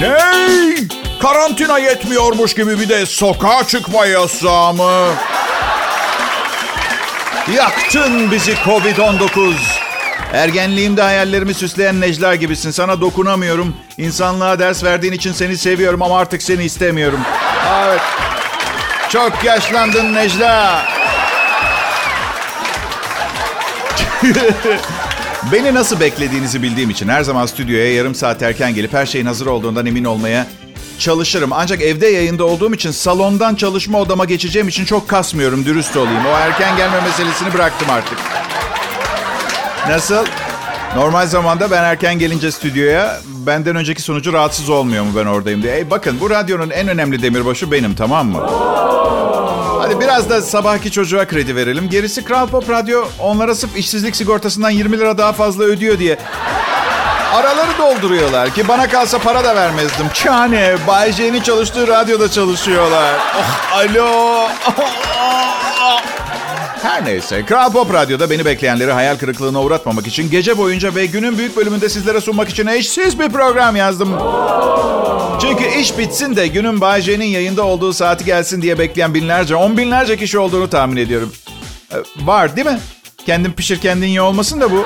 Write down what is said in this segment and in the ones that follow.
Ney? Karantina yetmiyormuş gibi bir de sokağa çıkma yasağı? Yaktın bizi Covid-19. Ergenliğimde hayallerimi süsleyen Necla gibisin. Sana dokunamıyorum. İnsanlığa ders verdiğin için seni seviyorum ama artık seni istemiyorum. Evet. Çok yaşlandın Necla. Beni nasıl beklediğinizi bildiğim için her zaman stüdyoya yarım saat erken gelip her şeyin hazır olduğundan emin olmaya çalışırım. Ancak evde yayında olduğum için salondan çalışma odama geçeceğim için çok kasmıyorum, dürüst olayım. O erken gelme meselesini bıraktım artık. Nasıl? Normal zamanda ben erken gelince stüdyoya benden önceki sonucu rahatsız olmuyor mu ben oradayım diye. Ey bakın bu radyonun en önemli demirbaşı benim tamam mı? Hadi biraz da sabahki çocuğa kredi verelim. Gerisi Kral Pop Radyo onlara sırf işsizlik sigortasından 20 lira daha fazla ödüyor diye. Araları dolduruyorlar ki bana kalsa para da vermezdim. Çane, Bay J'nin çalıştığı radyoda çalışıyorlar. Oh, alo. Her neyse, Kral Pop Radyo'da beni bekleyenleri hayal kırıklığına uğratmamak için gece boyunca ve günün büyük bölümünde sizlere sunmak için eşsiz bir program yazdım. Çünkü iş bitsin de günün Bay J'nin yayında olduğu saati gelsin diye bekleyen binlerce, on binlerce kişi olduğunu tahmin ediyorum. Ee, var değil mi? Kendin pişir kendin ye olmasın da bu.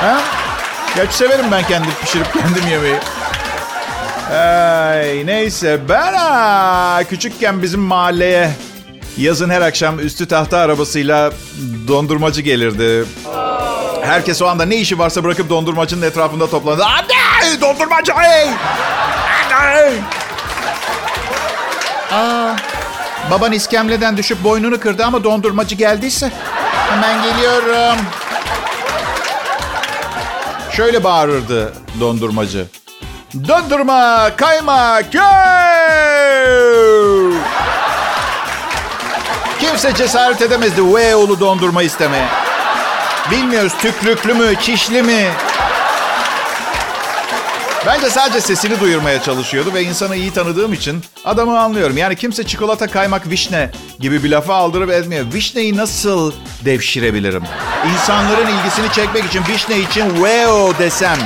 Ha? Gerçi severim ben kendim pişirip kendim yemeyi. Ay, neyse ben ha, küçükken bizim mahalleye yazın her akşam üstü tahta arabasıyla dondurmacı gelirdi. Herkes o anda ne işi varsa bırakıp dondurmacının etrafında toplandı. Anne! Dondurmacı! Anne! Aa, baban iskemleden düşüp boynunu kırdı ama dondurmacı geldiyse hemen geliyorum. Şöyle bağırırdı dondurmacı. Dondurma, kaymak, yoo! Kimse cesaret edemezdi Weo'lu dondurma istemeye. Bilmiyoruz tükrüklü mü, çişli mi? Bence sadece sesini duyurmaya çalışıyordu ve insanı iyi tanıdığım için adamı anlıyorum. Yani kimse çikolata, kaymak, vişne gibi bir lafa aldırıp etmiyor. Vişneyi nasıl devşirebilirim? İnsanların ilgisini çekmek için vişne için wow desem.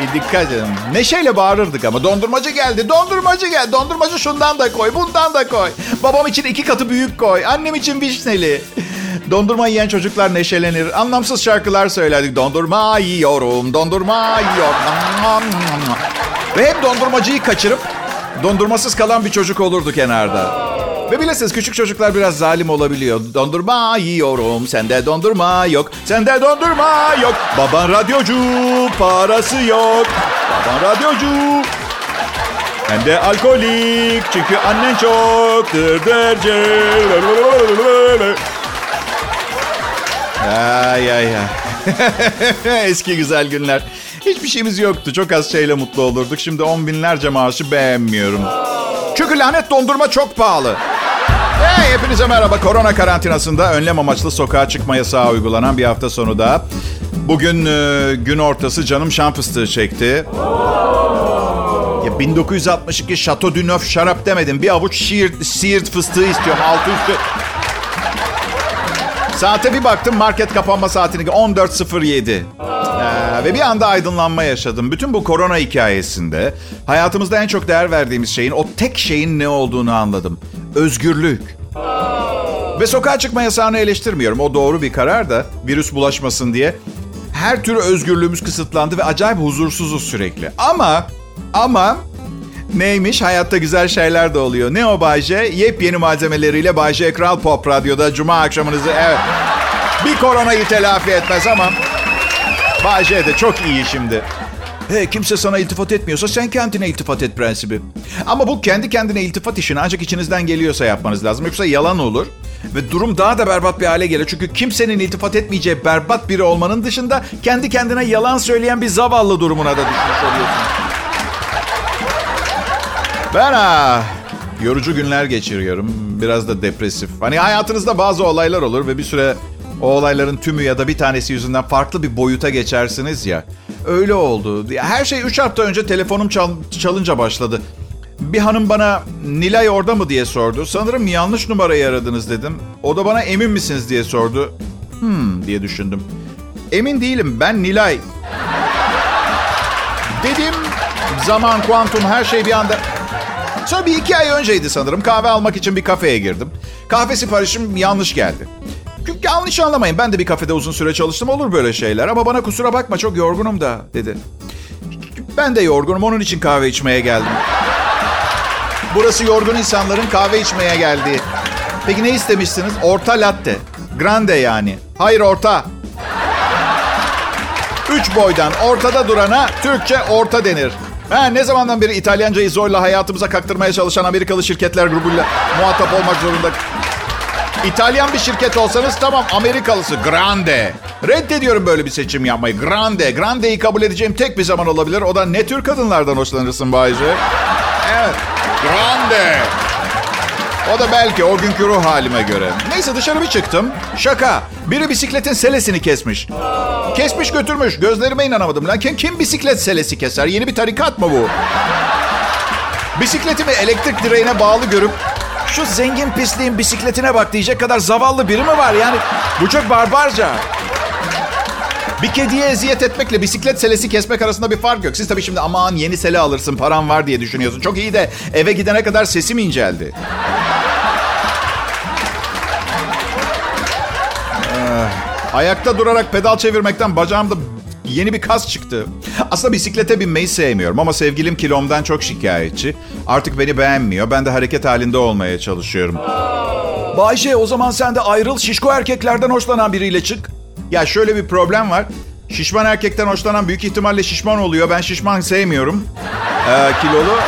E, dikkat edin. Neşeyle bağırırdık ama dondurmacı geldi, dondurmacı geldi. Dondurmacı şundan da koy, bundan da koy. Babam için iki katı büyük koy, annem için vişneli. Dondurma yiyen çocuklar neşelenir. Anlamsız şarkılar söylerdik. Dondurma yiyorum, dondurma yiyorum. Ve hep dondurmacıyı kaçırıp dondurmasız kalan bir çocuk olurdu kenarda. Ve bilirsiniz küçük çocuklar biraz zalim olabiliyor. Dondurma yiyorum, sende dondurma yok. Sende dondurma yok. Baban radyocu, parası yok. Baban radyocu. Hem de alkolik çünkü annen çok dırdırcı. Ay ay ay. Eski güzel günler. Hiçbir şeyimiz yoktu. Çok az şeyle mutlu olurduk. Şimdi on binlerce maaşı beğenmiyorum. Çünkü lanet dondurma çok pahalı. Hey, hepinize merhaba. Korona karantinasında önlem amaçlı sokağa çıkma yasağı uygulanan bir hafta sonu da. Bugün e, gün ortası canım şan fıstığı çekti. Ya 1962 Chateau du Neuf şarap demedim. Bir avuç Siirt, Siirt fıstığı istiyorum. Altı üstü. Saate bir baktım market kapanma saatini 14.07. Ee, ve bir anda aydınlanma yaşadım. Bütün bu korona hikayesinde hayatımızda en çok değer verdiğimiz şeyin o tek şeyin ne olduğunu anladım. Özgürlük. Ve sokağa çıkma yasağını eleştirmiyorum. O doğru bir karar da virüs bulaşmasın diye. Her tür özgürlüğümüz kısıtlandı ve acayip huzursuzuz sürekli. Ama ama Neymiş? Hayatta güzel şeyler de oluyor. Ne o Bayce? Yepyeni malzemeleriyle Bayce Kral Pop Radyo'da Cuma akşamınızı... Evet. Bir koronayı telafi etmez ama... Bayce de çok iyi şimdi. He, kimse sana iltifat etmiyorsa sen kendine iltifat et prensibi. Ama bu kendi kendine iltifat işini ancak içinizden geliyorsa yapmanız lazım. Yoksa yalan olur. Ve durum daha da berbat bir hale gelir. Çünkü kimsenin iltifat etmeyeceği berbat biri olmanın dışında... ...kendi kendine yalan söyleyen bir zavallı durumuna da düşmüş oluyorsun. Ben ha, yorucu günler geçiriyorum. Biraz da depresif. Hani hayatınızda bazı olaylar olur ve bir süre o olayların tümü ya da bir tanesi yüzünden farklı bir boyuta geçersiniz ya. Öyle oldu. Her şey 3 hafta önce telefonum çal çalınca başladı. Bir hanım bana Nilay orada mı diye sordu. Sanırım yanlış numarayı aradınız dedim. O da bana emin misiniz diye sordu. Hmm diye düşündüm. Emin değilim ben Nilay. Dedim Zaman, kuantum her şey bir anda... Sonra bir iki ay önceydi sanırım. Kahve almak için bir kafeye girdim. Kahve siparişim yanlış geldi. Yanlış anlamayın. Ben de bir kafede uzun süre çalıştım. Olur böyle şeyler. Ama bana kusura bakma çok yorgunum da dedi. Ben de yorgunum. Onun için kahve içmeye geldim. Burası yorgun insanların kahve içmeye geldiği. Peki ne istemişsiniz? Orta latte. Grande yani. Hayır orta. Üç boydan ortada durana Türkçe orta denir. Ha, ne zamandan beri İtalyancayı zorla hayatımıza kaktırmaya çalışan Amerikalı şirketler grubuyla muhatap olmak zorunda. İtalyan bir şirket olsanız tamam Amerikalısı Grande. Reddediyorum böyle bir seçim yapmayı. Grande. Grande'yi kabul edeceğim tek bir zaman olabilir. O da ne tür kadınlardan hoşlanırsın Bayce? Evet. Grande. O da belki o günkü ruh halime göre. Neyse dışarı bir çıktım. Şaka. Biri bisikletin selesini kesmiş. Kesmiş götürmüş. Gözlerime inanamadım. Lan kim, kim bisiklet selesi keser? Yeni bir tarikat mı bu? Bisikletimi elektrik direğine bağlı görüp şu zengin pisliğin bisikletine bak diyecek kadar zavallı biri mi var? Yani bu çok barbarca. Bir kediye eziyet etmekle bisiklet selesi kesmek arasında bir fark yok. Siz tabii şimdi aman yeni sele alırsın param var diye düşünüyorsun. Çok iyi de eve gidene kadar sesim inceldi. Ee, ayakta durarak pedal çevirmekten bacağımda yeni bir kas çıktı. Aslında bisiklete binmeyi sevmiyorum ama sevgilim kilomdan çok şikayetçi. Artık beni beğenmiyor. Ben de hareket halinde olmaya çalışıyorum. Bayşe o zaman sen de ayrıl şişko erkeklerden hoşlanan biriyle çık. Ya şöyle bir problem var. Şişman erkekten hoşlanan büyük ihtimalle şişman oluyor. Ben şişman sevmiyorum. Ee, kilolu.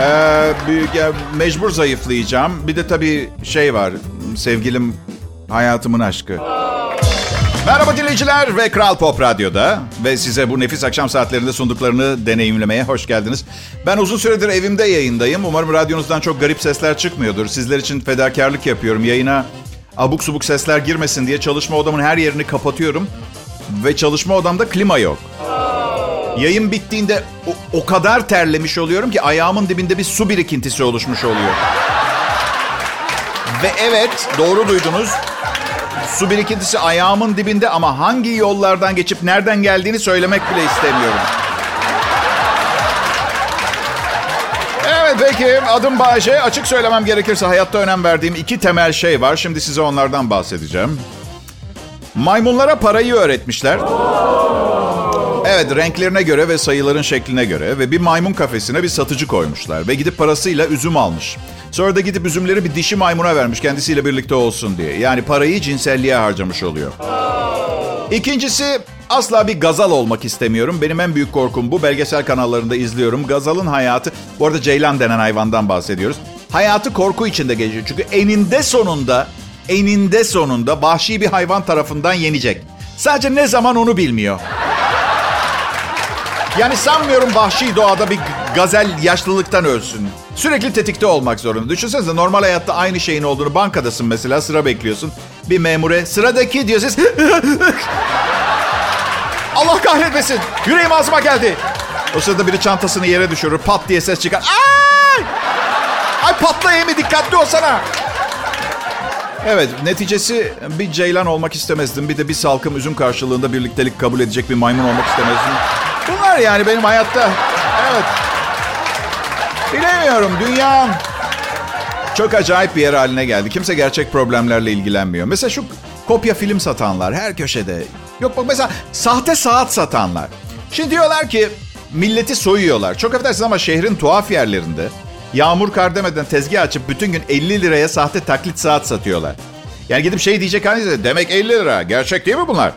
Ee, büyük, ya, mecbur zayıflayacağım. Bir de tabii şey var. Sevgilim hayatımın aşkı. Merhaba dinleyiciler ve Kral Pop Radyo'da ve size bu nefis akşam saatlerinde sunduklarını deneyimlemeye hoş geldiniz. Ben uzun süredir evimde yayındayım. Umarım radyonuzdan çok garip sesler çıkmıyordur. Sizler için fedakarlık yapıyorum. Yayına abuk subuk sesler girmesin diye çalışma odamın her yerini kapatıyorum. Ve çalışma odamda klima yok. Yayın bittiğinde o, o kadar terlemiş oluyorum ki ayağımın dibinde bir su birikintisi oluşmuş oluyor. Ve evet doğru duydunuz. Su birikintisi ayağımın dibinde ama hangi yollardan geçip nereden geldiğini söylemek bile istemiyorum. Evet peki adım Bayece. Açık söylemem gerekirse hayatta önem verdiğim iki temel şey var. Şimdi size onlardan bahsedeceğim. Maymunlara parayı öğretmişler. Evet renklerine göre ve sayıların şekline göre ve bir maymun kafesine bir satıcı koymuşlar. Ve gidip parasıyla üzüm almış. Sonra da gidip üzümleri bir dişi maymuna vermiş kendisiyle birlikte olsun diye. Yani parayı cinselliğe harcamış oluyor. İkincisi asla bir gazal olmak istemiyorum. Benim en büyük korkum bu. Belgesel kanallarında izliyorum. Gazalın hayatı, bu arada ceylan denen hayvandan bahsediyoruz. Hayatı korku içinde geçiyor. Çünkü eninde sonunda, eninde sonunda vahşi bir hayvan tarafından yenecek. Sadece ne zaman onu bilmiyor. Yani sanmıyorum vahşi doğada bir gazel yaşlılıktan ölsün. Sürekli tetikte olmak zorunda. Düşünsenize normal hayatta aynı şeyin olduğunu bankadasın mesela sıra bekliyorsun. Bir memure sıradaki diyor siz... Allah kahretmesin. Yüreğim ağzıma geldi. O sırada biri çantasını yere düşürür. Pat diye ses çıkar. Ay! Ay patla mi dikkatli olsana. Evet, neticesi bir ceylan olmak istemezdim. Bir de bir salkım üzüm karşılığında birliktelik kabul edecek bir maymun olmak istemezdim. Bunlar yani benim hayatta. Evet. Bilemiyorum. Dünya çok acayip bir yer haline geldi. Kimse gerçek problemlerle ilgilenmiyor. Mesela şu kopya film satanlar her köşede. Yok bak mesela sahte saat satanlar. Şimdi diyorlar ki milleti soyuyorlar. Çok affedersiniz ama şehrin tuhaf yerlerinde yağmur kar demeden tezgah açıp bütün gün 50 liraya sahte taklit saat satıyorlar. Yani gidip şey diyecek hani demek 50 lira. Gerçek değil mi bunlar?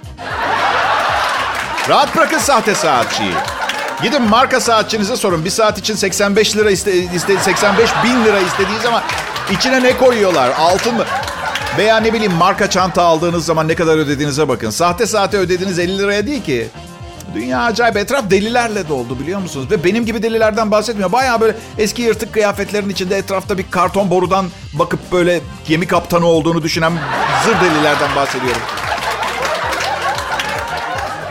Rahat bırakın sahte saatçiyi. Gidin marka saatçinize sorun. Bir saat için 85 lira iste, iste 85 bin lira istediği zaman içine ne koyuyorlar? Altın mı? Veya ne bileyim marka çanta aldığınız zaman ne kadar ödediğinize bakın. Sahte saate ödediğiniz 50 liraya değil ki. Dünya acayip. Etraf delilerle doldu biliyor musunuz? Ve benim gibi delilerden bahsetmiyor. Baya böyle eski yırtık kıyafetlerin içinde etrafta bir karton borudan bakıp böyle gemi kaptanı olduğunu düşünen zır delilerden bahsediyorum.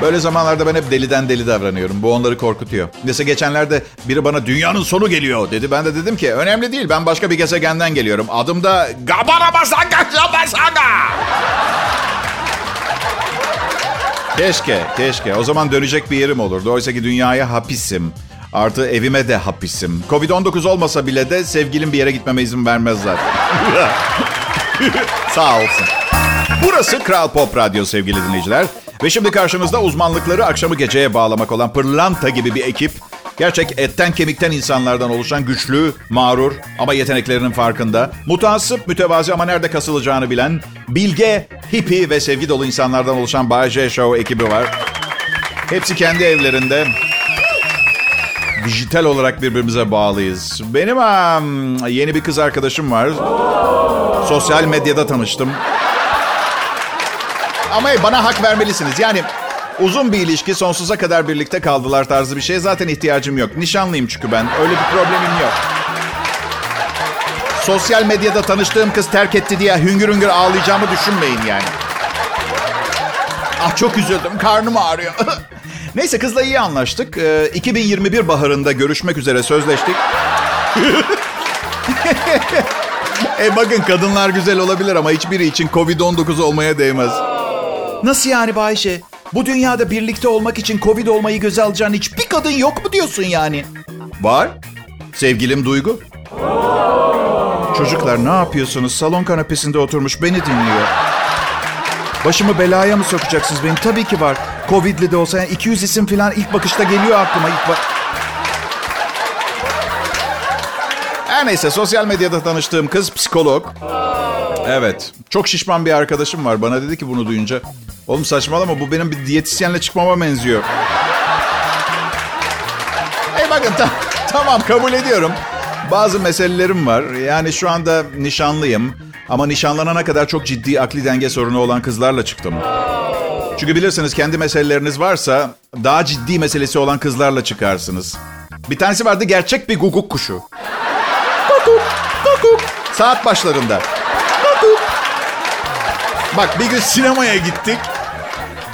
Böyle zamanlarda ben hep deliden deli davranıyorum. Bu onları korkutuyor. Mesela geçenlerde biri bana dünyanın sonu geliyor dedi. Ben de dedim ki önemli değil ben başka bir gezegenden geliyorum. Adım da Gabara Basanga Basanga. Keşke, keşke. O zaman dönecek bir yerim olurdu. Oysa ki dünyaya hapisim. Artı evime de hapisim. Covid-19 olmasa bile de sevgilim bir yere gitmeme izin vermezler. Sağ olsun. Burası Kral Pop Radyo sevgili dinleyiciler. Ve şimdi karşınızda uzmanlıkları akşamı geceye bağlamak olan pırlanta gibi bir ekip. Gerçek etten kemikten insanlardan oluşan güçlü, mağrur ama yeteneklerinin farkında. Mutasip, mütevazi ama nerede kasılacağını bilen, bilge, hippie ve sevgi dolu insanlardan oluşan Bay J Show ekibi var. Hepsi kendi evlerinde dijital olarak birbirimize bağlıyız. Benim um, yeni bir kız arkadaşım var. Sosyal medyada tanıştım. Ama bana hak vermelisiniz. Yani uzun bir ilişki sonsuza kadar birlikte kaldılar tarzı bir şeye zaten ihtiyacım yok. Nişanlıyım çünkü ben. Öyle bir problemim yok. Sosyal medyada tanıştığım kız terk etti diye hüngür hüngür ağlayacağımı düşünmeyin yani. Ah çok üzüldüm. Karnım ağrıyor. Neyse kızla iyi anlaştık. Ee, 2021 baharında görüşmek üzere sözleştik. e bakın kadınlar güzel olabilir ama hiçbiri için Covid-19 olmaya değmez. Nasıl yani Bayşe? Bu dünyada birlikte olmak için Covid olmayı göze alacağın hiçbir kadın yok mu diyorsun yani? Var. Sevgilim Duygu. Çocuklar ne yapıyorsunuz? Salon kanepesinde oturmuş beni dinliyor. Başımı belaya mı sokacaksınız benim? Tabii ki var. Covid'li de olsa yani 200 isim falan ilk bakışta geliyor aklıma. ilk bak. Her neyse sosyal medyada tanıştığım kız psikolog. Evet. Çok şişman bir arkadaşım var. Bana dedi ki bunu duyunca. Oğlum saçmalama bu benim bir diyetisyenle çıkmama benziyor. Hey bakın ta- tamam kabul ediyorum. Bazı meselelerim var. Yani şu anda nişanlıyım. Ama nişanlanana kadar çok ciddi akli denge sorunu olan kızlarla çıktım. Çünkü bilirsiniz kendi meseleleriniz varsa daha ciddi meselesi olan kızlarla çıkarsınız. Bir tanesi vardı gerçek bir guguk kuşu. Saat başlarında. Bak bir gün sinemaya gittik.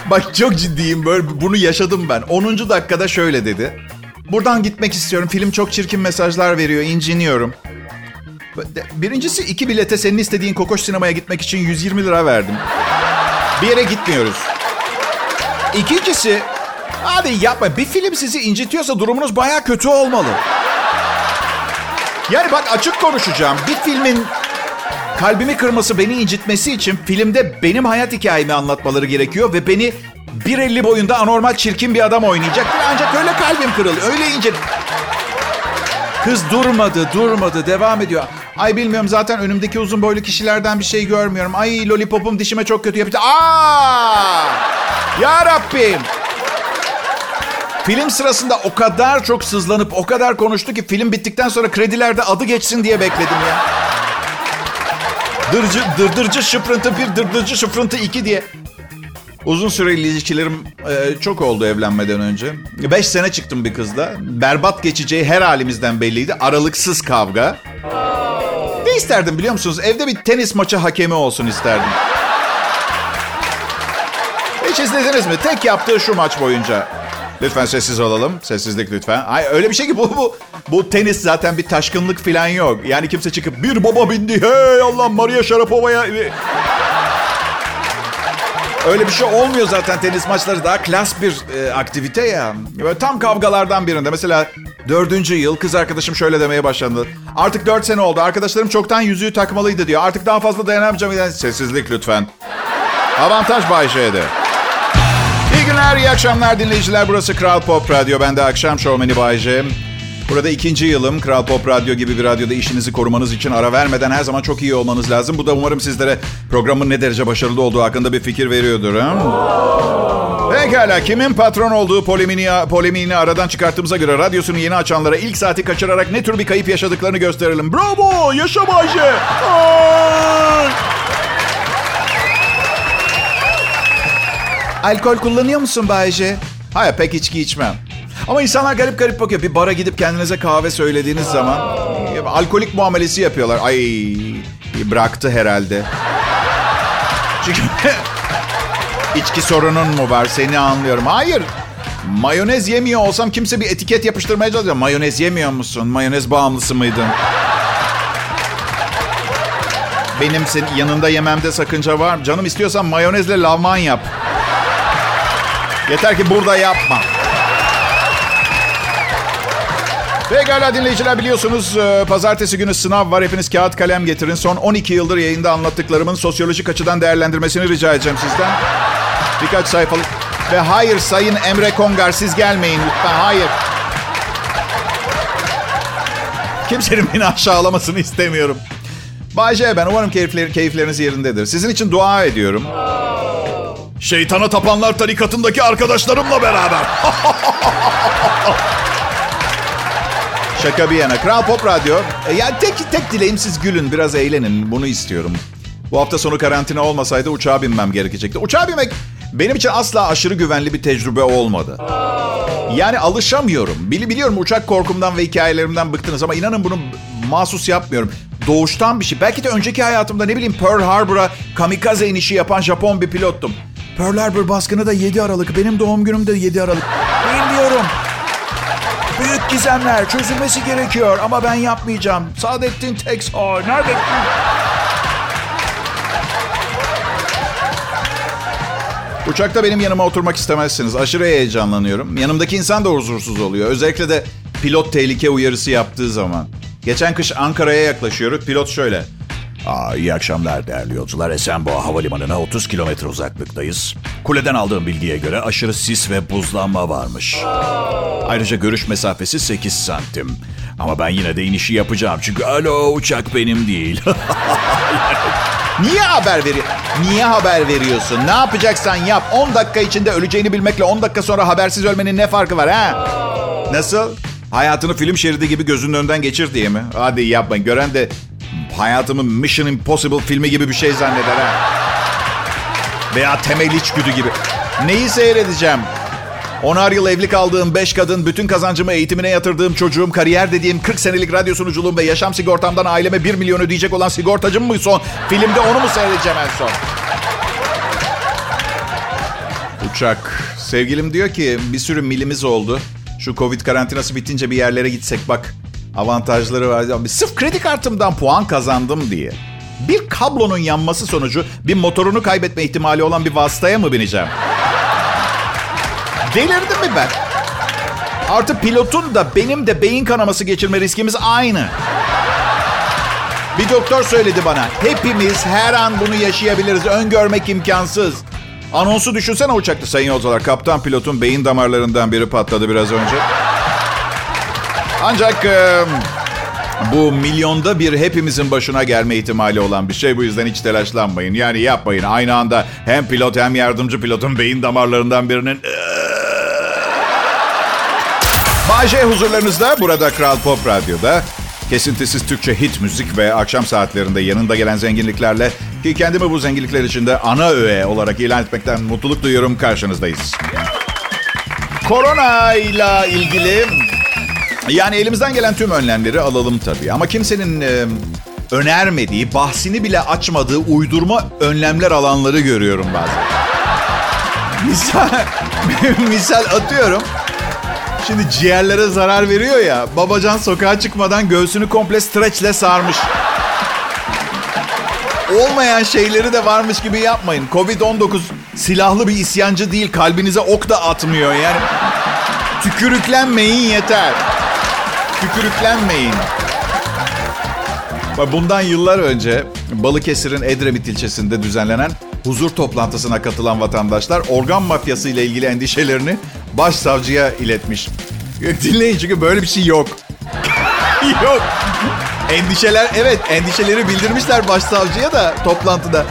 Bak çok ciddiyim böyle bunu yaşadım ben. 10. dakikada şöyle dedi. Buradan gitmek istiyorum. Film çok çirkin mesajlar veriyor. inciniyorum. Birincisi iki bilete senin istediğin kokoş sinemaya gitmek için 120 lira verdim. Bir yere gitmiyoruz. İkincisi, hadi yapma bir film sizi incitiyorsa durumunuz baya kötü olmalı. Yani bak açık konuşacağım. Bir filmin kalbimi kırması, beni incitmesi için filmde benim hayat hikayemi anlatmaları gerekiyor ve beni 1.50 boyunda anormal çirkin bir adam oynayacak. Ancak öyle kalbim kırılıyor, öyle incit. Kız durmadı, durmadı, devam ediyor. Ay bilmiyorum zaten önümdeki uzun boylu kişilerden bir şey görmüyorum. Ay lollipopum dişime çok kötü yapıyor. Aa! Ya Rabbim. Film sırasında o kadar çok sızlanıp o kadar konuştu ki film bittikten sonra kredilerde adı geçsin diye bekledim ya. Dırcı, dırdırcı şıprıntı bir, dırdırcı şıprıntı iki diye. Uzun süreli ilişkilerim e, çok oldu evlenmeden önce. Beş sene çıktım bir kızla. Berbat geçeceği her halimizden belliydi. Aralıksız kavga. Ne isterdim biliyor musunuz? Evde bir tenis maçı hakemi olsun isterdim. Hiç izlediniz mi? Tek yaptığı şu maç boyunca. Lütfen sessiz olalım. Sessizlik lütfen. Ay öyle bir şey ki bu bu bu tenis zaten bir taşkınlık falan yok. Yani kimse çıkıp bir baba bindi. Hey Allah Maria Sharapova'ya Öyle bir şey olmuyor zaten tenis maçları daha klas bir e, aktivite ya. Böyle tam kavgalardan birinde mesela dördüncü yıl kız arkadaşım şöyle demeye başladı. Artık dört sene oldu arkadaşlarım çoktan yüzüğü takmalıydı diyor. Artık daha fazla dayanamayacağım. Yani, sessizlik lütfen. Avantaj Bay J'de. İyi günler, iyi akşamlar dinleyiciler. Burası Kral Pop Radyo. Ben de akşam şovmeni Bay J. Burada ikinci yılım. Kral Pop Radyo gibi bir radyoda işinizi korumanız için ara vermeden her zaman çok iyi olmanız lazım. Bu da umarım sizlere programın ne derece başarılı olduğu hakkında bir fikir veriyordur. Pekala kimin patron olduğu polemiğini, polemiğini aradan çıkarttığımıza göre radyosunu yeni açanlara ilk saati kaçırarak ne tür bir kayıp yaşadıklarını gösterelim. Bravo! Yaşa Bayce! Alkol kullanıyor musun Bayce? Hayır pek içki içmem. Ama insanlar garip garip bakıyor. Bir bara gidip kendinize kahve söylediğiniz zaman alkolik muamelesi yapıyorlar. Ay bıraktı herhalde. Çünkü içki sorunun mu var seni anlıyorum. Hayır. Mayonez yemiyor olsam kimse bir etiket yapıştırmaya çalışıyor. Mayonez yemiyor musun? Mayonez bağımlısı mıydın? Benim senin yanında yememde sakınca var? Canım istiyorsan mayonezle lavman yap. Yeter ki burada yapma. Pekala dinleyiciler biliyorsunuz e, pazartesi günü sınav var. Hepiniz kağıt kalem getirin. Son 12 yıldır yayında anlattıklarımın sosyolojik açıdan değerlendirmesini rica edeceğim sizden. Birkaç sayfalık. Ve hayır Sayın Emre Kongar siz gelmeyin lütfen hayır. Kimsenin beni aşağılamasını istemiyorum. Bayce ben umarım keyifler, keyifleriniz yerindedir. Sizin için dua ediyorum. Şeytana tapanlar tarikatındaki arkadaşlarımla beraber. Şaka bir yana. Kral Pop Radyo. E, ya tek, tek dileğim siz gülün, biraz eğlenin. Bunu istiyorum. Bu hafta sonu karantina olmasaydı uçağa binmem gerekecekti. Uçağa binmek benim için asla aşırı güvenli bir tecrübe olmadı. Yani alışamıyorum. Bili biliyorum uçak korkumdan ve hikayelerimden bıktınız ama inanın bunu mahsus yapmıyorum. Doğuştan bir şey. Belki de önceki hayatımda ne bileyim Pearl Harbor'a kamikaze inişi yapan Japon bir pilottum. Pearl Harbor baskını da 7 Aralık. Benim doğum günüm de 7 Aralık. Bilmiyorum. Büyük gizemler çözülmesi gerekiyor ama ben yapmayacağım. Saadettin Teksoy. Nerede? Uçakta benim yanıma oturmak istemezsiniz. Aşırı heyecanlanıyorum. Yanımdaki insan da huzursuz oluyor. Özellikle de pilot tehlike uyarısı yaptığı zaman. Geçen kış Ankara'ya yaklaşıyoruz. Pilot şöyle. Aa, iyi akşamlar değerli yolcular. Esenboğa Havalimanı'na 30 kilometre uzaklıktayız. Kuleden aldığım bilgiye göre aşırı sis ve buzlanma varmış. Ayrıca görüş mesafesi 8 santim. Ama ben yine de inişi yapacağım. Çünkü alo uçak benim değil. Niye haber veriyor? Niye haber veriyorsun? Ne yapacaksan yap. 10 dakika içinde öleceğini bilmekle 10 dakika sonra habersiz ölmenin ne farkı var ha? Nasıl? Hayatını film şeridi gibi gözünün önünden geçir diye mi? Hadi yapmayın. Gören de hayatımı Mission Impossible filmi gibi bir şey zanneder ha. Veya temel içgüdü gibi. Neyi seyredeceğim? Onar yıl evli kaldığım 5 kadın, bütün kazancımı eğitimine yatırdığım çocuğum, kariyer dediğim 40 senelik radyo sunuculuğum ve yaşam sigortamdan aileme 1 milyon ödeyecek olan sigortacım mı son? Filmde onu mu seyredeceğim en son? Uçak. Sevgilim diyor ki bir sürü milimiz oldu. Şu Covid karantinası bitince bir yerlere gitsek bak. Avantajları var. Sırf kredi kartımdan puan kazandım diye. Bir kablonun yanması sonucu bir motorunu kaybetme ihtimali olan bir vasıtaya mı bineceğim? Delirdim mi ben? Artı pilotun da benim de beyin kanaması geçirme riskimiz aynı. Bir doktor söyledi bana. Hepimiz her an bunu yaşayabiliriz. Öngörmek imkansız. Anonsu düşünsene uçakta sayın yolcular. Kaptan pilotun beyin damarlarından biri patladı biraz önce. Ancak e, bu milyonda bir hepimizin başına gelme ihtimali olan bir şey. Bu yüzden hiç telaşlanmayın. Yani yapmayın. Aynı anda hem pilot hem yardımcı pilotun beyin damarlarından birinin... Bayce huzurlarınızda burada Kral Pop Radyo'da. Kesintisiz Türkçe hit müzik ve akşam saatlerinde yanında gelen zenginliklerle ki kendimi bu zenginlikler içinde ana öğe olarak ilan etmekten mutluluk duyuyorum karşınızdayız. Korona ile ilgili yani elimizden gelen tüm önlemleri alalım tabii. Ama kimsenin e, önermediği, bahsini bile açmadığı uydurma önlemler alanları görüyorum bazen. Misal, misal atıyorum. Şimdi ciğerlere zarar veriyor ya. Babacan sokağa çıkmadan göğsünü komple streçle sarmış. Olmayan şeyleri de varmış gibi yapmayın. Covid-19 silahlı bir isyancı değil. Kalbinize ok da atmıyor. Yani tükürüklenmeyin yeter. Tükürüklenmeyin. Bundan yıllar önce Balıkesir'in Edremit ilçesinde düzenlenen huzur toplantısına katılan vatandaşlar organ mafyası ile ilgili endişelerini başsavcıya iletmiş. Dinleyin çünkü böyle bir şey yok. yok. Endişeler evet endişeleri bildirmişler başsavcıya da toplantıda.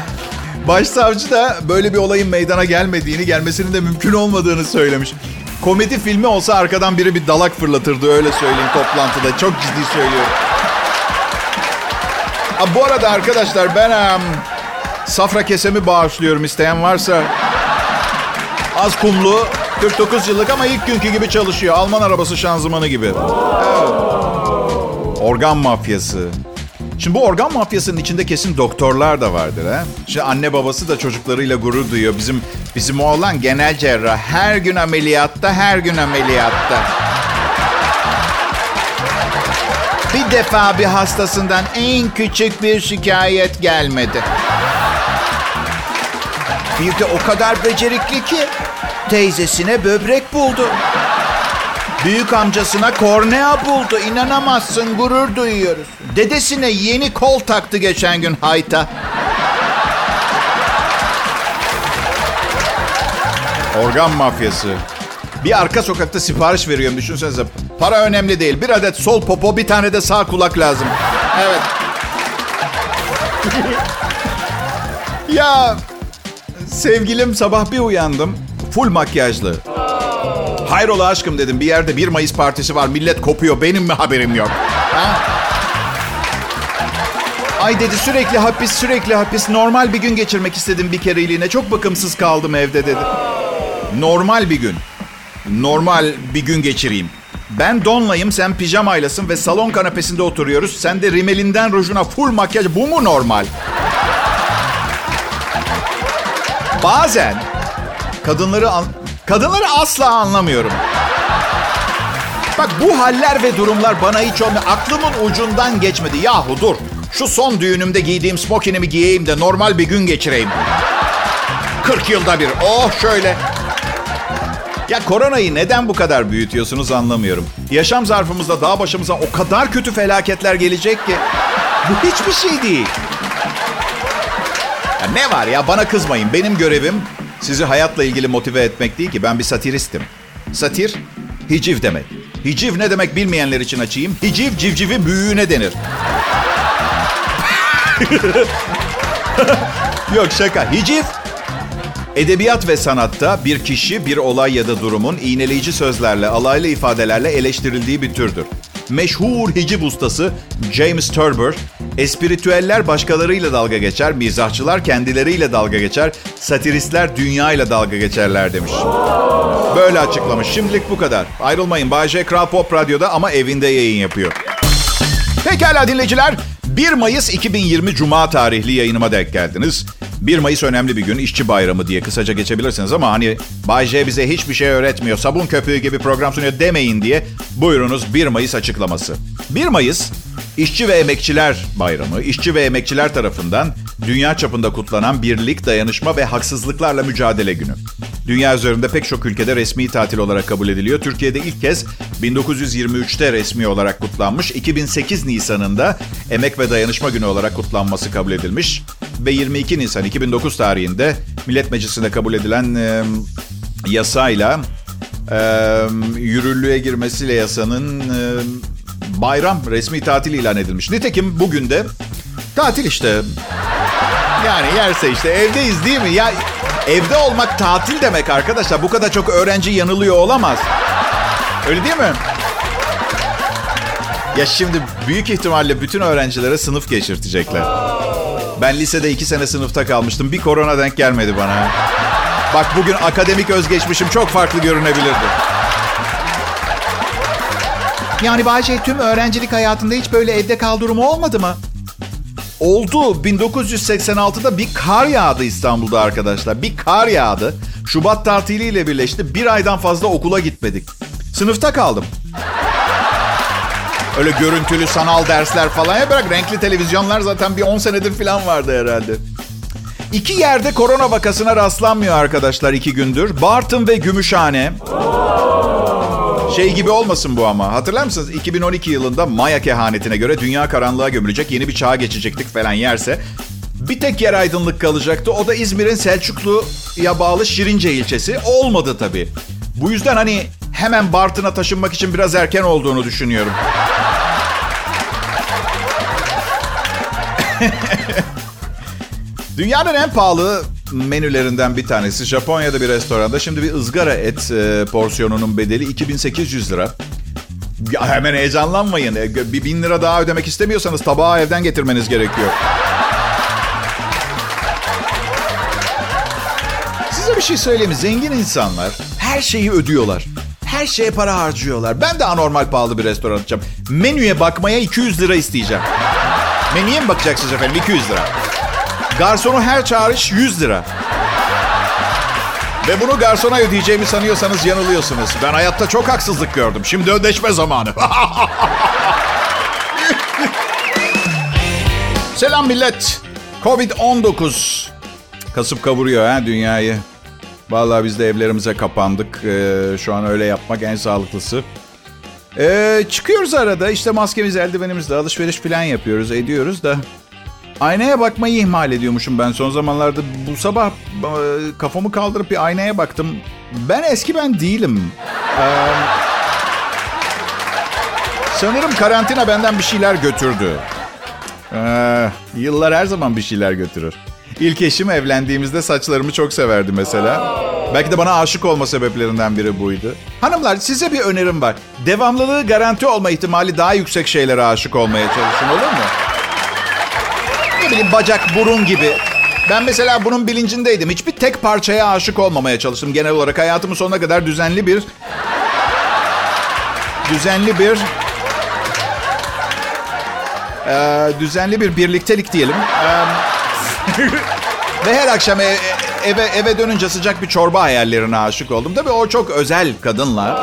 Başsavcı da böyle bir olayın meydana gelmediğini, gelmesinin de mümkün olmadığını söylemiş. Komedi filmi olsa arkadan biri bir dalak fırlatırdı öyle söyleyeyim toplantıda. Çok ciddi söylüyorum. Ha, bu arada arkadaşlar ben um, safra kesemi bağışlıyorum isteyen varsa. Az kumlu, 49 yıllık ama ilk günkü gibi çalışıyor. Alman arabası şanzımanı gibi. Evet. Organ mafyası. Şimdi bu organ mafyasının içinde kesin doktorlar da vardır ha. Şimdi anne babası da çocuklarıyla gurur duyuyor. Bizim bizim oğlan genel cerrah. Her gün ameliyatta, her gün ameliyatta. Bir defa bir hastasından en küçük bir şikayet gelmedi. Bir de o kadar becerikli ki teyzesine böbrek buldu. Büyük amcasına kornea buldu. İnanamazsın gurur duyuyoruz. Dedesine yeni kol taktı geçen gün hayta. Organ mafyası. Bir arka sokakta sipariş veriyorum düşünsenize. Para önemli değil. Bir adet sol popo bir tane de sağ kulak lazım. Evet. ya sevgilim sabah bir uyandım. Full makyajlı. Hayrola aşkım dedim. Bir yerde 1 Mayıs partisi var. Millet kopuyor. Benim mi haberim yok? Ha? Ay dedi sürekli hapis sürekli hapis. Normal bir gün geçirmek istedim bir kereliğine. Çok bakımsız kaldım evde dedi. Normal bir gün. Normal bir gün geçireyim. Ben donlayım, sen pijamaylasın ve salon kanepesinde oturuyoruz. Sen de rimelinden rujuna full makyaj. Bu mu normal? Bazen kadınları an- kadınları asla anlamıyorum. Bak bu haller ve durumlar bana hiç olmuyor. Aklımın ucundan geçmedi. Yahu dur. Şu son düğünümde giydiğim smokinimi giyeyim de normal bir gün geçireyim. 40 yılda bir. Oh şöyle. Ya koronayı neden bu kadar büyütüyorsunuz anlamıyorum. Yaşam zarfımızda daha başımıza o kadar kötü felaketler gelecek ki. Bu hiçbir şey değil. Ya ne var ya bana kızmayın. Benim görevim sizi hayatla ilgili motive etmek değil ki. Ben bir satiristim. Satir, hiciv demek. Hiciv ne demek bilmeyenler için açayım. Hiciv civcivin büyüğüne denir. Yok şaka. Hiciv Edebiyat ve sanatta bir kişi, bir olay ya da durumun iğneleyici sözlerle, alaylı ifadelerle eleştirildiği bir türdür. Meşhur hiciv ustası James Turber, espiritüeller başkalarıyla dalga geçer, mizahçılar kendileriyle dalga geçer, satiristler dünyayla dalga geçerler demiş. Böyle açıklamış. Şimdilik bu kadar. Ayrılmayın. Bay J. Kral Pop Radyo'da ama evinde yayın yapıyor. Pekala dinleyiciler. 1 Mayıs 2020 Cuma tarihli yayınıma denk geldiniz. 1 Mayıs önemli bir gün, işçi bayramı diye kısaca geçebilirsiniz ama hani Bay J bize hiçbir şey öğretmiyor, sabun köpüğü gibi program sunuyor demeyin diye buyurunuz 1 Mayıs açıklaması. 1 Mayıs İşçi ve Emekçiler Bayramı, işçi ve emekçiler tarafından dünya çapında kutlanan birlik, dayanışma ve haksızlıklarla mücadele günü. Dünya üzerinde pek çok ülkede resmi tatil olarak kabul ediliyor. Türkiye'de ilk kez 1923'te resmi olarak kutlanmış. 2008 Nisan'ında Emek ve Dayanışma Günü olarak kutlanması kabul edilmiş. Ve 22 Nisan 2009 tarihinde Millet Meclisi'nde kabul edilen e, yasayla e, yürürlüğe girmesiyle yasanın e, bayram resmi tatil ilan edilmiş. Nitekim bugün de tatil işte. Yani yerse işte evdeyiz değil mi? Ya evde olmak tatil demek arkadaşlar. Bu kadar çok öğrenci yanılıyor olamaz. Öyle değil mi? Ya şimdi büyük ihtimalle bütün öğrencilere sınıf geçirtecekler. Ben lisede iki sene sınıfta kalmıştım. Bir korona denk gelmedi bana. Bak bugün akademik özgeçmişim çok farklı görünebilirdi. Yani Bayce tüm öğrencilik hayatında hiç böyle evde kal durumu olmadı mı? Oldu. 1986'da bir kar yağdı İstanbul'da arkadaşlar. Bir kar yağdı. Şubat tatiliyle birleşti. Bir aydan fazla okula gitmedik. Sınıfta kaldım. Öyle görüntülü sanal dersler falan ya bırak renkli televizyonlar zaten bir 10 senedir falan vardı herhalde. İki yerde korona vakasına rastlanmıyor arkadaşlar iki gündür. Bartın ve Gümüşhane. Şey gibi olmasın bu ama. Hatırlar mısınız? 2012 yılında Maya kehanetine göre dünya karanlığa gömülecek, yeni bir çağa geçecektik falan yerse. Bir tek yer aydınlık kalacaktı. O da İzmir'in Selçuklu'ya bağlı Şirince ilçesi. Olmadı tabii. Bu yüzden hani hemen Bartın'a taşınmak için biraz erken olduğunu düşünüyorum. Dünyanın en pahalı menülerinden bir tanesi Japonya'da bir restoranda. Şimdi bir ızgara et e, porsiyonunun bedeli 2800 lira. Ya hemen heyecanlanmayın. E, bir bin lira daha ödemek istemiyorsanız tabağı evden getirmeniz gerekiyor. Size bir şey söyleyeyim? Zengin insanlar her şeyi ödüyorlar. Her şeye para harcıyorlar. Ben de anormal pahalı bir restoran açacağım. Menüye bakmaya 200 lira isteyeceğim. Menüye mi bakacaksınız efendim? 200 lira. Garsonu her çağrış 100 lira. Ve bunu garsona ödeyeceğimi sanıyorsanız yanılıyorsunuz. Ben hayatta çok haksızlık gördüm. Şimdi ödeşme zamanı. Selam millet. Covid-19 kasıp kavuruyor ha dünyayı. Vallahi biz de evlerimize kapandık. Ee, şu an öyle yapmak en sağlıklısı. Ee, çıkıyoruz arada işte maskemiz eldivenimizle alışveriş falan yapıyoruz ediyoruz da. Aynaya bakmayı ihmal ediyormuşum ben son zamanlarda. Bu sabah e, kafamı kaldırıp bir aynaya baktım. Ben eski ben değilim. Ee, sanırım karantina benden bir şeyler götürdü. Ee, yıllar her zaman bir şeyler götürür. İlk eşim evlendiğimizde saçlarımı çok severdi mesela. Belki de bana aşık olma sebeplerinden biri buydu. Hanımlar size bir önerim var. Devamlılığı garanti olma ihtimali daha yüksek şeylere aşık olmaya çalışın olur mu? Ne bileyim bacak, burun gibi. Ben mesela bunun bilincindeydim. Hiçbir tek parçaya aşık olmamaya çalıştım. Genel olarak hayatımın sonuna kadar düzenli bir... Düzenli bir... Ee, düzenli bir birliktelik diyelim. Ee, ve her akşam e- eve eve dönünce sıcak bir çorba hayallerine aşık oldum. Tabii o çok özel kadınlar.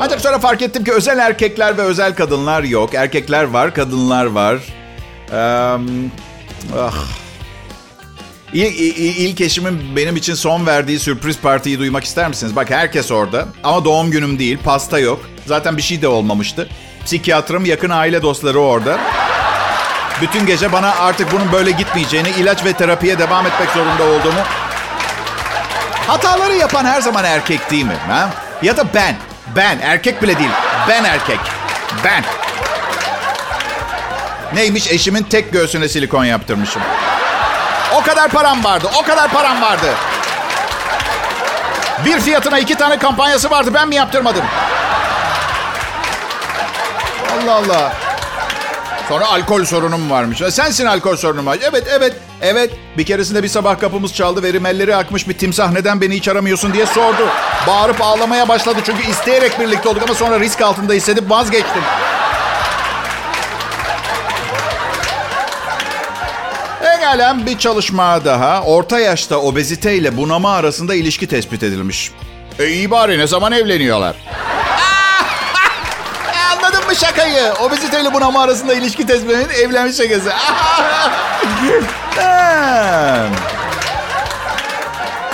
Ancak sonra fark ettim ki özel erkekler ve özel kadınlar yok. Erkekler var, kadınlar var. Ee, ah. İlk, ilk eşimin benim için son verdiği sürpriz partiyi duymak ister misiniz? Bak herkes orada ama doğum günüm değil, pasta yok. Zaten bir şey de olmamıştı. Psikiyatrım, yakın aile dostları orada. Bütün gece bana artık bunun böyle gitmeyeceğini, ilaç ve terapiye devam etmek zorunda olduğumu... Hataları yapan her zaman erkek değil mi? Ha? Ya da ben. Ben. Erkek bile değil. Ben erkek. Ben. Neymiş? Eşimin tek göğsüne silikon yaptırmışım. O kadar param vardı. O kadar param vardı. Bir fiyatına iki tane kampanyası vardı. Ben mi yaptırmadım? Allah Allah. Sonra alkol sorunum varmış. Sensin alkol sorunum var. Evet, evet, evet. Bir keresinde bir sabah kapımız çaldı ve rimelleri akmış bir timsah neden beni hiç aramıyorsun diye sordu. Bağırıp ağlamaya başladı çünkü isteyerek birlikte olduk ama sonra risk altında hissedip vazgeçtim. Egalen bir çalışma daha. Orta yaşta obezite ile bunama arasında ilişki tespit edilmiş. E iyi bari ne zaman evleniyorlar? Anladın mı şakayı? Obezite ile bunama arasında ilişki tespitinin evlenmiş şakası.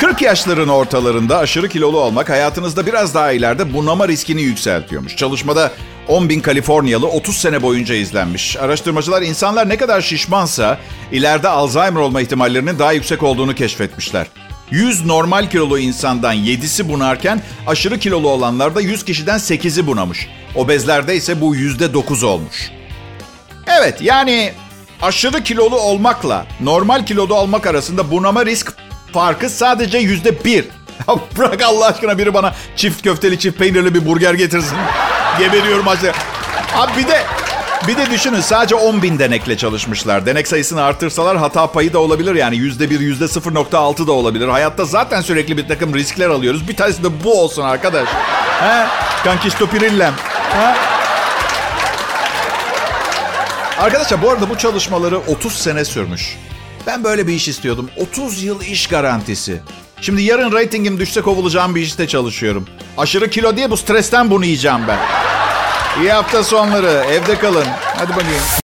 40 yaşların ortalarında aşırı kilolu olmak hayatınızda biraz daha ileride bunama riskini yükseltiyormuş. Çalışmada 10 bin Kaliforniyalı 30 sene boyunca izlenmiş. Araştırmacılar insanlar ne kadar şişmansa ileride Alzheimer olma ihtimallerinin daha yüksek olduğunu keşfetmişler. 100 normal kilolu insandan 7'si bunarken aşırı kilolu olanlarda 100 kişiden 8'i bunamış. Obezlerde ise bu %9 olmuş. Evet yani aşırı kilolu olmakla normal kilolu olmak arasında bunama risk farkı sadece %1. Ya bırak Allah aşkına biri bana çift köfteli çift peynirli bir burger getirsin. Geberiyorum açlıktan. Abi bir de bir de düşünün sadece 10 bin denekle çalışmışlar. Denek sayısını artırsalar hata payı da olabilir. Yani yüzde bir, yüzde 0.6 da olabilir. Hayatta zaten sürekli bir takım riskler alıyoruz. Bir tanesi de bu olsun arkadaş. He? Kankisto pirillem. He? Arkadaşlar bu arada bu çalışmaları 30 sene sürmüş. Ben böyle bir iş istiyordum. 30 yıl iş garantisi. Şimdi yarın reytingim düşse kovulacağım bir işte çalışıyorum. Aşırı kilo diye bu stresten bunu yiyeceğim ben. İyi hafta sonları. Evde kalın. Hadi bakayım.